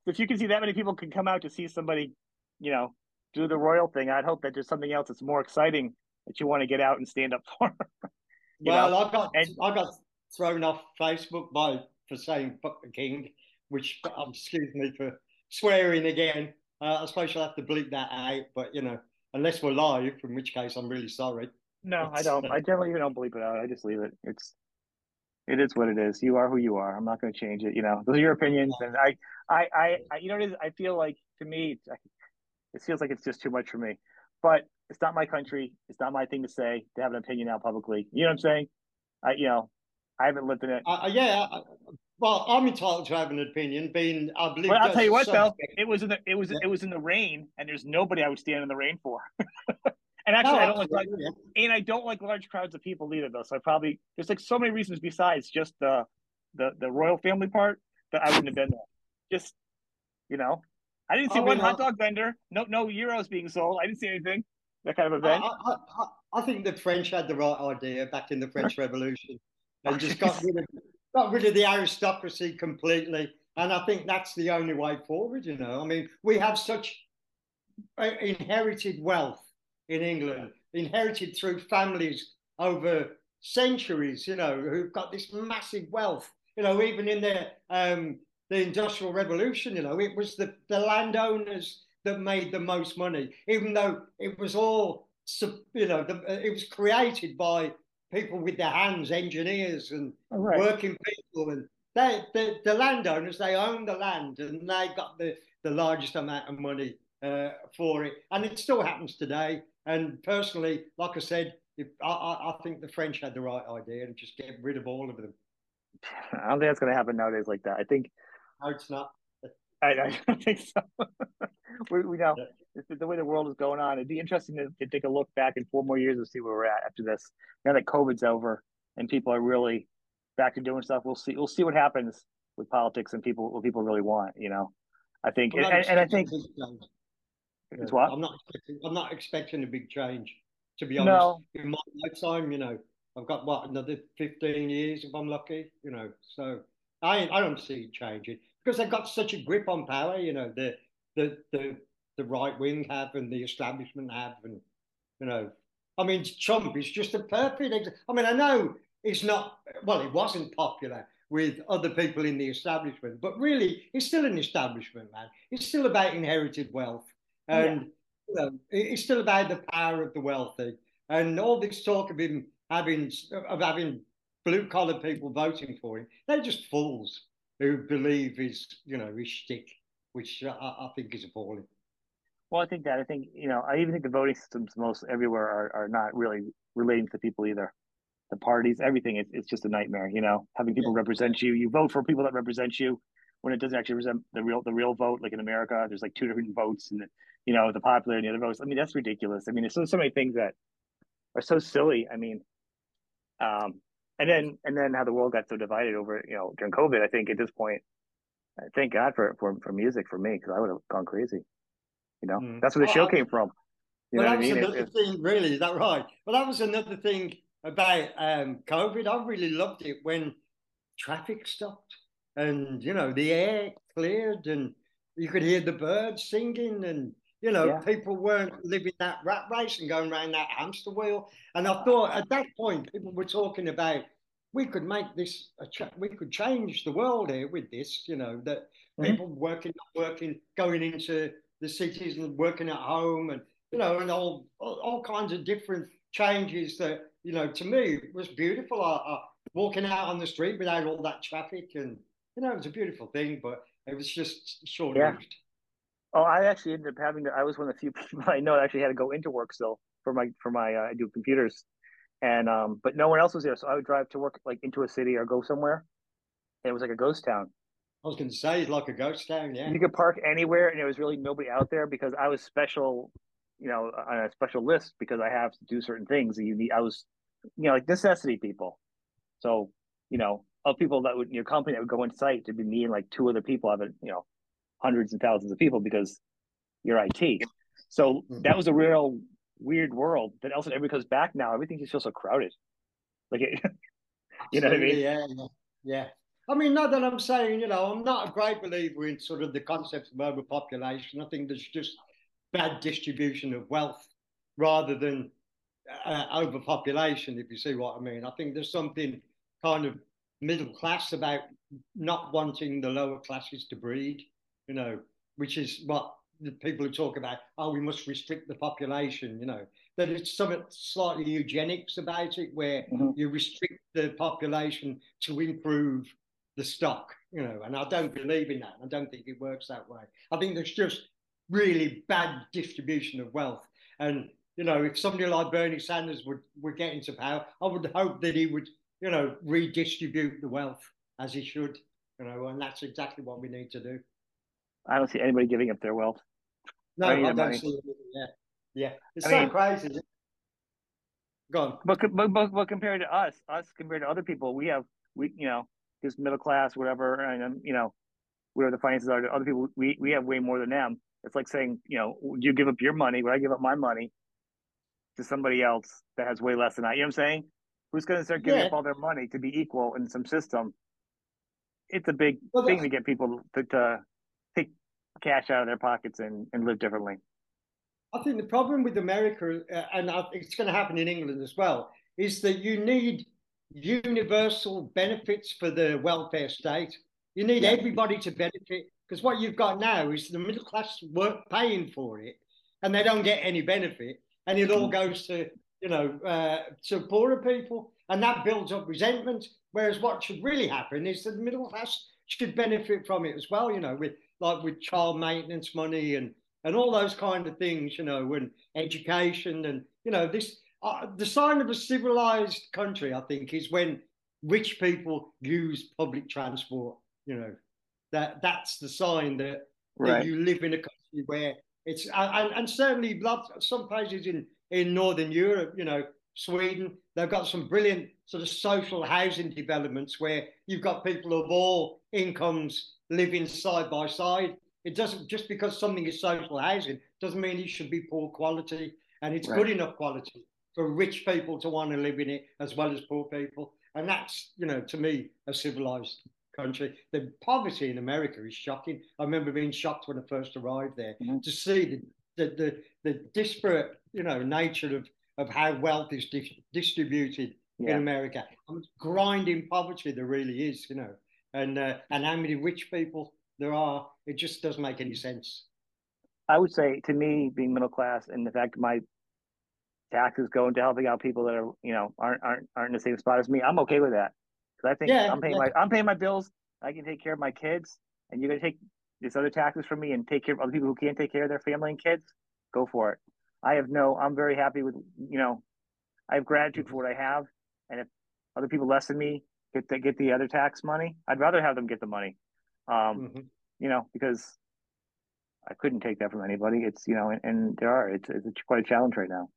A: If you can see that many people can come out to see somebody, you know, do the royal thing, I'd hope that there's something else that's more exciting that you want to get out and stand up for.
B: well, know? I got and, I got thrown off Facebook by for saying "fuck the king," which um, excuse me for swearing again. Uh, I suppose you'll have to bleep that out, but you know, unless we're live, in which case I'm really sorry.
A: No, I don't. I generally don't bleep it out. I just leave it. It's it is what it is. You are who you are. I'm not going to change it. You know, those are your opinions, and I, I, I, I you know, it is. I feel like to me, it feels like it's just too much for me. But it's not my country. It's not my thing to say to have an opinion out publicly. You know what I'm saying? I, you know, I haven't lived in it.
B: Uh, uh yeah. Uh, uh, well, I'm entitled to have an opinion. Being, I believe.
A: But I'll tell you what, though, it was in the it was yeah. it was in the rain, and there's nobody I would stand in the rain for. and actually, no, I don't like, like and I don't like large crowds of people either, though. So I probably there's like so many reasons besides just the the the royal family part that I wouldn't have been there. Just you know, I didn't see oh, one hot dog vendor. No, no euros being sold. I didn't see anything. That kind of event.
B: I, I, I think the French had the right idea back in the French Revolution and just got rid of got rid of the aristocracy completely. And I think that's the only way forward. You know, I mean, we have such uh, inherited wealth in England, inherited through families over centuries. You know, who've got this massive wealth. You know, even in the um, the Industrial Revolution, you know, it was the the landowners that made the most money, even though it was all you know, the, it was created by people with their hands, engineers and right. working people, and they, the, the landowners they own the land and they got the, the largest amount of money uh, for it, and it still happens today. And personally, like I said, if, I, I think the French had the right idea and just get rid of all of them.
A: I don't think that's going to happen nowadays like that. I think.
B: No, it's not.
A: I, I don't think so. we, we know yeah. the way the world is going on. It'd be interesting to, to, take a look back in four more years and see where we're at after this. Now that COVID's over and people are really back to doing stuff, we'll see. We'll see what happens with politics and people what people really want. You know, I think, and, and, I think
B: it's what I'm not. Expecting, I'm not expecting a big change. To be honest, no. in my lifetime, you know, I've got what another 15 years if I'm lucky. You know, so I I don't see it changing because they've got such a grip on power. You know, the the the the right wing have and the establishment have, and you know, I mean, Trump is just a perfect. I mean, I know it's not well, it wasn't popular with other people in the establishment, but really, it's still an establishment, man. It's still about inherited wealth, and yeah. you know, it's still about the power of the wealthy, and all this talk of him having of having blue collar people voting for him, they're just fools who believe his, you know, his shtick, which I, I think is appalling.
A: Well, I think that I think you know I even think the voting systems most everywhere are, are not really relating to people either. The parties, everything, it's, it's just a nightmare. You know, having people yeah. represent you, you vote for people that represent you when it doesn't actually represent the real the real vote. Like in America, there's like two different votes, and you know the popular and the other votes. I mean, that's ridiculous. I mean, there's so so many things that are so silly. I mean, um, and then and then how the world got so divided over you know during COVID. I think at this point, thank God for for for music for me because I would have gone crazy. You know, mm. that's where the show came from.
B: You well, that was I mean? another it, thing, really. Is that right? Well, that was another thing about um, COVID. I really loved it when traffic stopped and you know the air cleared and you could hear the birds singing and you know, yeah. people weren't living that rat race and going around that hamster wheel. And I thought at that point, people were talking about we could make this, ch- we could change the world here with this, you know, that mm-hmm. people working, working, going into the cities and working at home and, you know, and all, all, all kinds of different changes that, you know, to me was beautiful. I, I, walking out on the street without all that traffic and, you know, it was a beautiful thing, but it was just short lived. Yeah.
A: Oh, I actually ended up having to. I was one of the few people I know that actually had to go into work still for my for my uh, I do computers, and um, but no one else was there. So I would drive to work like into a city or go somewhere, and it was like a ghost town.
B: I was going to say it's like a ghost town. Yeah,
A: you could park anywhere, and there was really nobody out there because I was special, you know, on a special list because I have to do certain things. You need, I was, you know, like necessity people. So you know, of people that would your company that would go in site to be me and like two other people I have a you know hundreds and thousands of people because you're IT. So mm-hmm. that was a real weird world. That also everybody comes back now. Everything just feels so crowded. Like it, you know what I mean?
B: Yeah, yeah, yeah. I mean, not that I'm saying, you know, I'm not a great believer in sort of the concept of overpopulation. I think there's just bad distribution of wealth rather than uh, overpopulation, if you see what I mean. I think there's something kind of middle class about not wanting the lower classes to breed, you know, which is what the people who talk about, oh, we must restrict the population, you know, that it's something slightly eugenics about it, where mm-hmm. you restrict the population to improve the stock, you know, and I don't believe in that. I don't think it works that way. I think there's just really bad distribution of wealth. And, you know, if somebody like Bernie Sanders would, would get into power, I would hope that he would you know, redistribute the wealth as he should, you know, and that's exactly what we need to do.
A: I don't see anybody giving up their wealth.
B: No, I don't money. see it. Yeah, yeah, it's I so mean, crazy. Go on.
A: But, but but but compared to us, us compared to other people, we have we you know just middle class, whatever, and um, you know where the finances are. Other people, we we have way more than them. It's like saying, you know, you give up your money, would I give up my money to somebody else that has way less than I? You know what I'm saying? who's going to start giving yeah. up all their money to be equal in some system? It's a big well, thing to get people to, to cash out of their pockets and, and live differently.
B: I think the problem with America, uh, and it's going to happen in England as well, is that you need universal benefits for the welfare state. You need yeah. everybody to benefit because what you've got now is the middle class work paying for it, and they don't get any benefit, and it all mm. goes to you know, uh, to poorer people, and that builds up resentment. Whereas what should really happen is that the middle class should benefit from it as well. You know, with like with child maintenance money and and all those kind of things. You know, and education and you know this. Uh, the sign of a civilized country, I think, is when rich people use public transport. You know, that that's the sign that, right. that you live in a country where it's and, and certainly some places in in Northern Europe, you know, Sweden, they've got some brilliant sort of social housing developments where you've got people of all incomes living side by side. It doesn't just because something is social housing doesn't mean it should be poor quality, and it's right. good enough quality for rich people to want to live in it as well as poor people. And that's, you know, to me, a civilized country. The poverty in America is shocking. I remember being shocked when I first arrived there mm-hmm. to see the, the, the, the disparate you know nature of of how wealth is di- distributed yeah. in America. grinding poverty there really is, you know, and uh, and how many rich people there are. It just doesn't make any sense.
A: I would say to me, being middle class, and the fact my taxes go into helping out people that are you know aren't aren't aren't in the same spot as me, I'm okay with that because I think yeah, I'm paying yeah. my I'm paying my bills. I can take care of my kids, and you're gonna take these other taxes from me and take care of other people who can't take care of their family and kids. Go for it. I have no, I'm very happy with, you know, I have gratitude for what I have. And if other people less than me get the, get the other tax money, I'd rather have them get the money. Um, mm-hmm. you know, because I couldn't take that from anybody. It's, you know, and, and there are, it's, it's quite a challenge right now.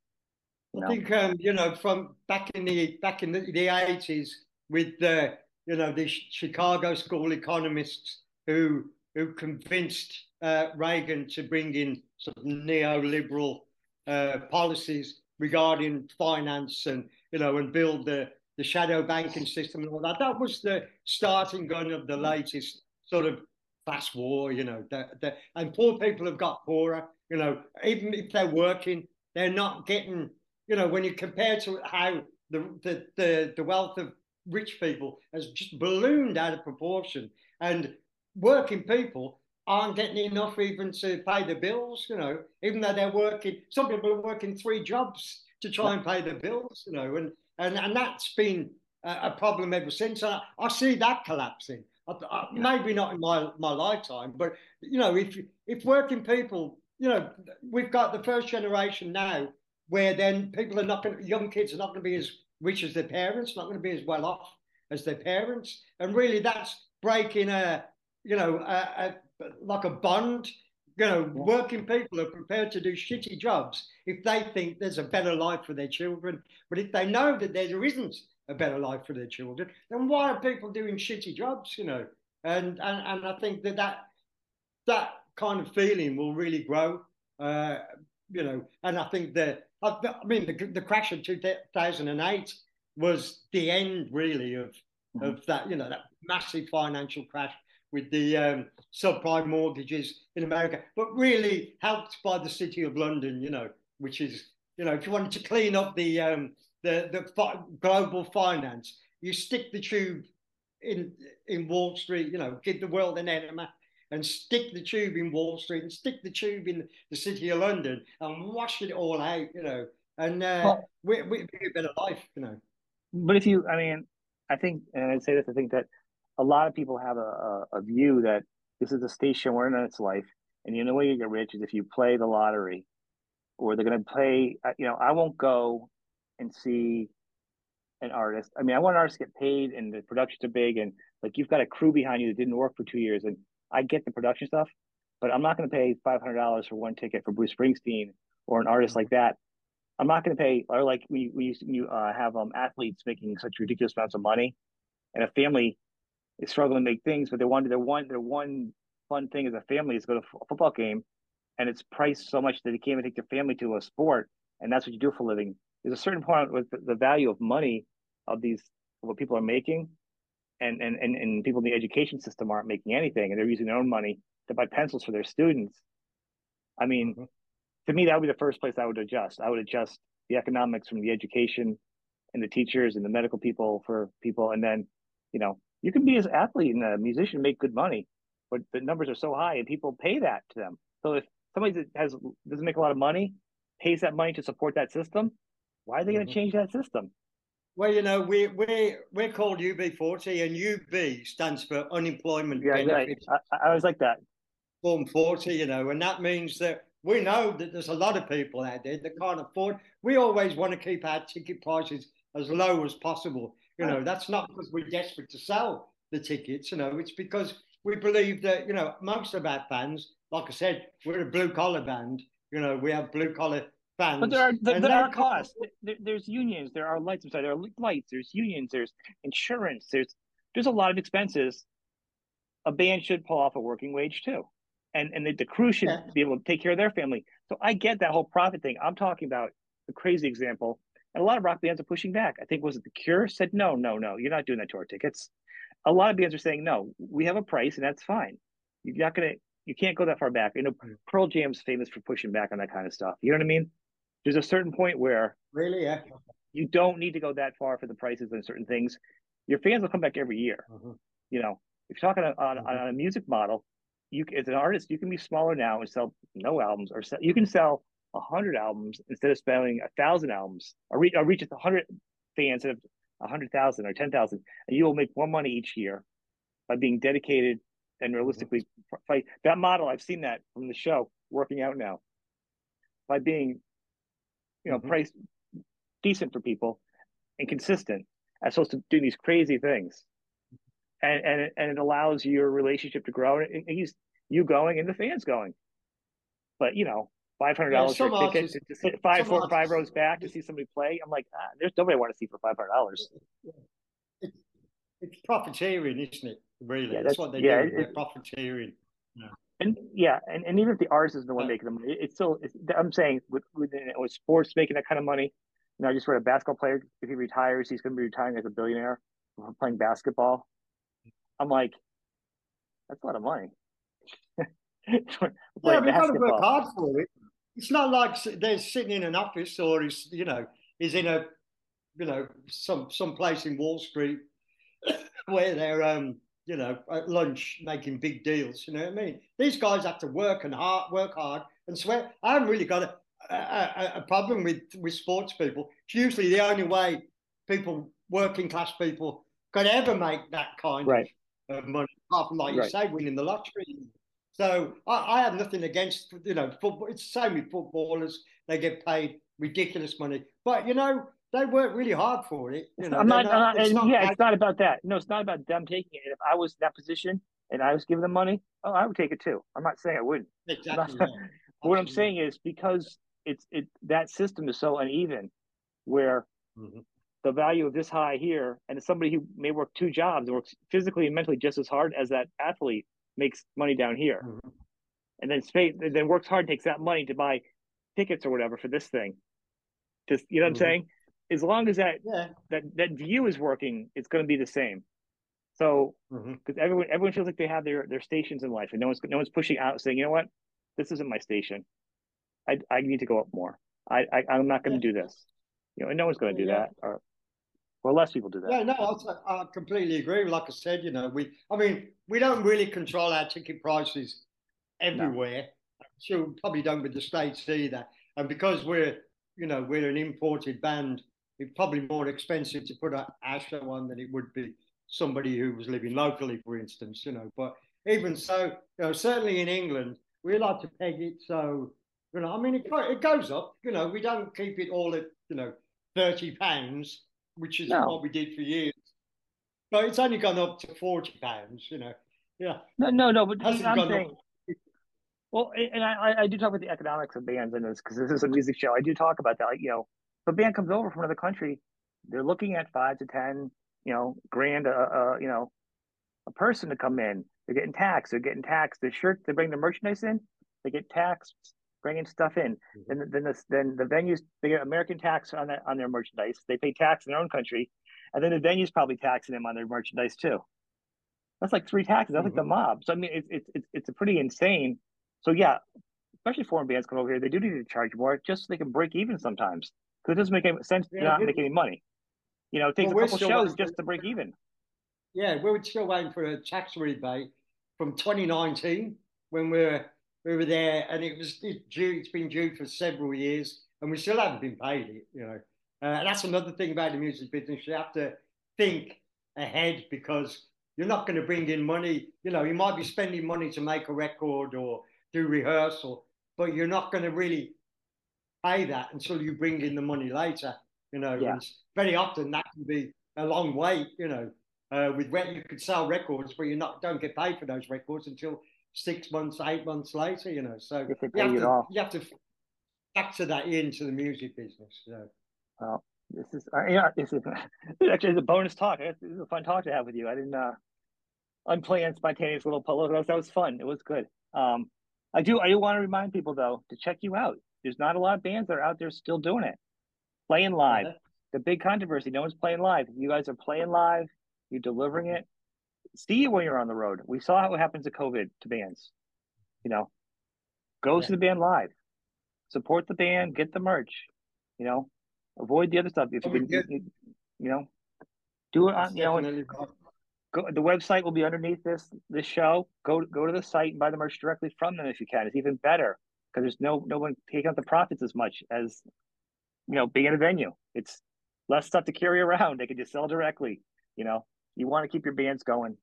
B: You know? I think, um, you know, from back in the, back in the, the 80s with the, you know, the Chicago school economists who, who convinced uh, Reagan to bring in sort of neoliberal uh, policies regarding finance and you know and build the the shadow banking system and all that. That was the starting gun of the latest sort of class war. You know, the, the, and poor people have got poorer. You know, even if they're working, they're not getting. You know, when you compare to how the the the, the wealth of rich people has just ballooned out of proportion, and working people aren't getting enough even to pay the bills, you know, even though they're working, some people are working three jobs to try and pay the bills, you know, and, and, and that's been a, a problem ever since. I, I see that collapsing. I, I, maybe not in my, my lifetime, but, you know, if, if working people, you know, we've got the first generation now where then people are not going young kids are not going to be as rich as their parents, not going to be as well off as their parents. And really, that's breaking a, you know, a, a, like a bond. You know, working people are prepared to do shitty jobs if they think there's a better life for their children. But if they know that there isn't a better life for their children, then why are people doing shitty jobs? You know, and and, and I think that that that kind of feeling will really grow. Uh, you know, and I think that I, mean the, the crash of 2008 was the end really of mm-hmm. of that you know that massive financial crash with the um, subprime mortgages in America, but really helped by the City of London, you know, which is you know if you wanted to clean up the um, the the fi- global finance, you stick the tube in in Wall Street, you know, give the world an enema and stick the tube in Wall Street and stick the tube in the city of London and wash it all out, you know, and uh, well, we we a better life, you know.
A: But if you, I mean, I think, and I'd say this, I think that a lot of people have a, a, a view that this is a station we're in its life, and the only way you get rich is if you play the lottery, or they're going to play. You know, I won't go and see an artist. I mean, I want artists to get paid, and the productions are big, and like you've got a crew behind you that didn't work for two years, and I get the production stuff, but I'm not going to pay five hundred dollars for one ticket for Bruce Springsteen or an artist like that. I'm not going to pay, or like we we you uh, have um athletes making such ridiculous amounts of money, and a family is struggling to make things, but they want their one their one fun thing as a family is go to a football game, and it's priced so much that they can't even take their family to a sport, and that's what you do for a living. There's a certain point with the value of money of these what people are making and, and, and, and people in the education system aren't making anything and they're using their own money to buy pencils for their students. I mean, mm-hmm. to me, that would be the first place I would adjust. I would adjust the economics from the education and the teachers and the medical people for people. And then, you know, you can be as athlete and a musician make good money, but the numbers are so high and people pay that to them. So if somebody that has doesn't make a lot of money pays that money to support that system, why are they mm-hmm. going to change that system?
B: Well, you know, we we we're called UB40, and UB stands for unemployment
A: yeah, benefit. Right. I, I was like that.
B: Form 40, you know, and that means that we know that there's a lot of people out there that can't afford. We always want to keep our ticket prices as low as possible. You know, that's not because we're desperate to sell the tickets. You know, it's because we believe that you know most of our fans, like I said, we're a blue collar band. You know, we have blue collar fans.
A: But there are there, there are costs. There, there's unions. There are lights. I'm sorry. There are lights. There's unions. There's insurance. There's there's a lot of expenses. A band should pull off a working wage too, and and the, the crew should yeah. be able to take care of their family. So I get that whole profit thing. I'm talking about a crazy example, and a lot of rock bands are pushing back. I think was it the Cure said no, no, no, you're not doing that to our tickets. A lot of bands are saying no, we have a price and that's fine. You're not gonna you can't go that far back. You know, mm. Pearl Jam's famous for pushing back on that kind of stuff. You know what I mean? there's a certain point where
B: really yeah.
A: you don't need to go that far for the prices on certain things. Your fans will come back every year. Mm-hmm. You know, if you're talking on, mm-hmm. on, a music model, you as an artist, you can be smaller now and sell no albums, or sell, you can sell a hundred albums instead of selling a thousand albums, or, re- or reach a hundred fans instead of a hundred thousand or ten thousand, and you will make more money each year by being dedicated and realistically fight that model. I've seen that from the show working out now by being you know, mm-hmm. price decent for people and consistent as opposed to doing these crazy things. And and and it allows your relationship to grow and he's you going and the fans going. But you know, five hundred dollars yeah, for a ticket to sit five, four, five rows back to see somebody play. I'm like, ah, there's nobody I want to see for five hundred dollars.
B: It's, it's profiteering, isn't it? Really, yeah, that's, that's what they yeah, do. They're profiteering.
A: Yeah and yeah, and, and even if the artist is the one making the money, it's still. It's, I'm saying with with, with sports making that kind of money. You know, I just read a basketball player. If he retires, he's going to be retiring as a billionaire from playing basketball. I'm like, that's a lot of money.
B: yeah, we got to work hard for it. It's not like they're sitting in an office or is you know, he's in a, you know, some some place in Wall Street where they're um you know, at lunch making big deals. You know what I mean? These guys have to work and hard, work hard and sweat. I haven't really got a, a, a problem with with sports people. It's usually the only way people, working class people, could ever make that kind right. of money, apart from like right. you say, winning the lottery. So I, I, have nothing against you know football. It's the same with footballers; they get paid ridiculous money. But you know, they work really hard for it.
A: You know, I'm not, not, not, it's not yeah, it's not about that. No, it's not about them taking it. If I was in that position and I was giving them money, oh, I would take it too. I'm not saying I wouldn't.
B: Exactly.
A: Not, what I'm saying is because it's it that system is so uneven, where mm-hmm. The value of this high here, and somebody who may work two jobs and works physically and mentally just as hard as that athlete makes money down here, mm-hmm. and then space, then works hard, takes that money to buy tickets or whatever for this thing. Just you know what mm-hmm. I'm saying? As long as that yeah. that that view is working, it's going to be the same. So because mm-hmm. everyone everyone feels like they have their their stations in life, and no one's no one's pushing out saying, you know what, this isn't my station. I I need to go up more. I, I am not going to yeah. do this. You know, and no one's going to do yeah. that. Or well, less people do that.
B: Yeah, no, I, I completely agree. Like I said, you know, we I mean, we don't really control our ticket prices everywhere. No. Sure, probably don't with the states either. And because we're you know we're an imported band, it's probably more expensive to put a, our show on than it would be somebody who was living locally, for instance. You know, but even so, you know, certainly in England, we like to peg it so you know. I mean, it it goes up. You know, we don't keep it all at you know thirty pounds, which is no. what we did for years. But it's only gone up to forty pounds. You know, yeah.
A: No, no, no. But I'm saying. Well, and I, I do talk about the economics of bands in this because this is a music show. I do talk about that. Like, you know, if a band comes over from another country, they're looking at five to ten, you know, grand, uh, uh you know, a person to come in. They're getting taxed. They're getting taxed. The shirt they bring the merchandise in, they get taxed bringing stuff in. Mm-hmm. Then then the then the venues they get American tax on that on their merchandise. They pay tax in their own country, and then the venues probably taxing them on their merchandise too. That's like three taxes. That's mm-hmm. like the mm-hmm. mob. So I mean, it's it's it's it's a pretty insane. So yeah, especially foreign bands come over here, they do need to charge more just so they can break even sometimes because it doesn't make any sense yeah, to not make any money. You know, it takes well, a couple shows just to break even.
B: Yeah, we're still waiting for a tax rebate from 2019 when we're we were there, and it was it due. It's been due for several years, and we still haven't been paid it. You know, uh, that's another thing about the music business. You have to think ahead because you're not going to bring in money. You know, you might be spending money to make a record or do rehearsal, but you're not going to really pay that until you bring in the money later. You know, yeah. very often that can be a long wait. You know, uh, with where you could sell records, but you not don't get paid for those records until six months, eight months later. You know, so you have, to, you have to factor that into the music business. So.
A: Well, this is uh, yeah, this is actually it's a bonus talk. This is a fun talk to have with you. I didn't uh, unplanned, spontaneous little polo. That was fun. It was good. Um, I do I do want to remind people though to check you out. There's not a lot of bands that are out there still doing it, playing live. The big controversy. No one's playing live. You guys are playing live. You're delivering it. See you when you're on the road. We saw how it happens to COVID to bands. You know, go yeah. to the band live, support the band, get the merch. You know, avoid the other stuff if you can. You, you know, do it on. You know, go. The website will be underneath this this show. Go go to the site and buy the merch directly from them if you can. It's even better because there's no no one taking out the profits as much as you know being in a venue. It's less stuff to carry around. They can just sell directly. You know, you want to keep your bands going,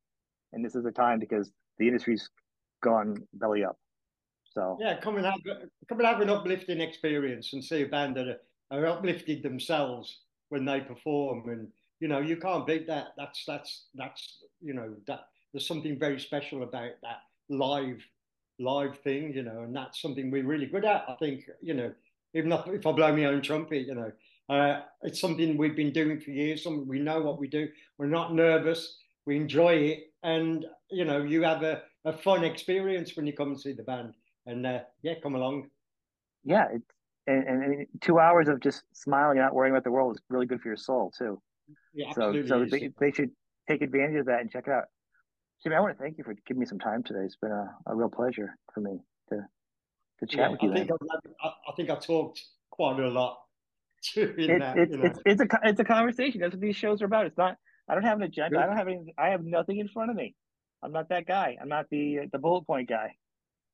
A: and this is the time because the industry's gone belly up. So
B: yeah, come and have come and have an uplifting experience and see a band that are, are uplifted themselves when they perform, and you know you can't beat that. That's that's that's you know that there's something very special about that live live thing, you know, and that's something we're really good at. I think, you know, even if I blow my own trumpet, you know, uh, it's something we've been doing for years. Something we know what we do. We're not nervous. We enjoy it, and you know, you have a, a fun experience when you come and see the band. And uh, yeah, come along.
A: Yeah, it's and, and, two hours of just smiling and not worrying about the world is really good for your soul too.
B: Yeah, so
A: so they, they, should take advantage of that and check it out. Jimmy, I want to thank you for giving me some time today. It's been a, a real pleasure for me to to chat yeah, with you.
B: I think, I, I think I talked quite a lot.
A: It, that, it's, it's, it's a it's a conversation. That's what these shows are about. It's not. I don't have an agenda. Good. I don't have any. I have nothing in front of me. I'm not that guy. I'm not the the bullet point guy.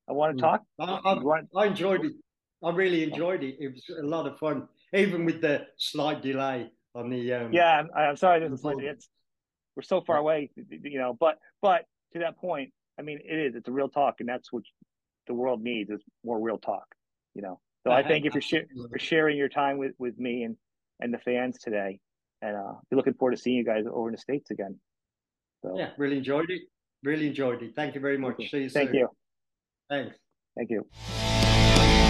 A: I want to mm. talk.
B: I, I, want... I enjoyed it. I really enjoyed it. It was a lot of fun, even with the slight delay on the. Um,
A: yeah, I'm, I'm sorry. This is it's we're so far away, you know. But but to that point, I mean, it is. It's a real talk, and that's what the world needs is more real talk, you know. So I thank you for, sh- for sharing your time with, with me and and the fans today. And uh, be looking forward to seeing you guys over in the states again.
B: So, yeah, really enjoyed it. Really enjoyed it. Thank you very much.
A: You.
B: See you
A: Thank
B: soon.
A: you.
B: Thanks.
A: Thank you.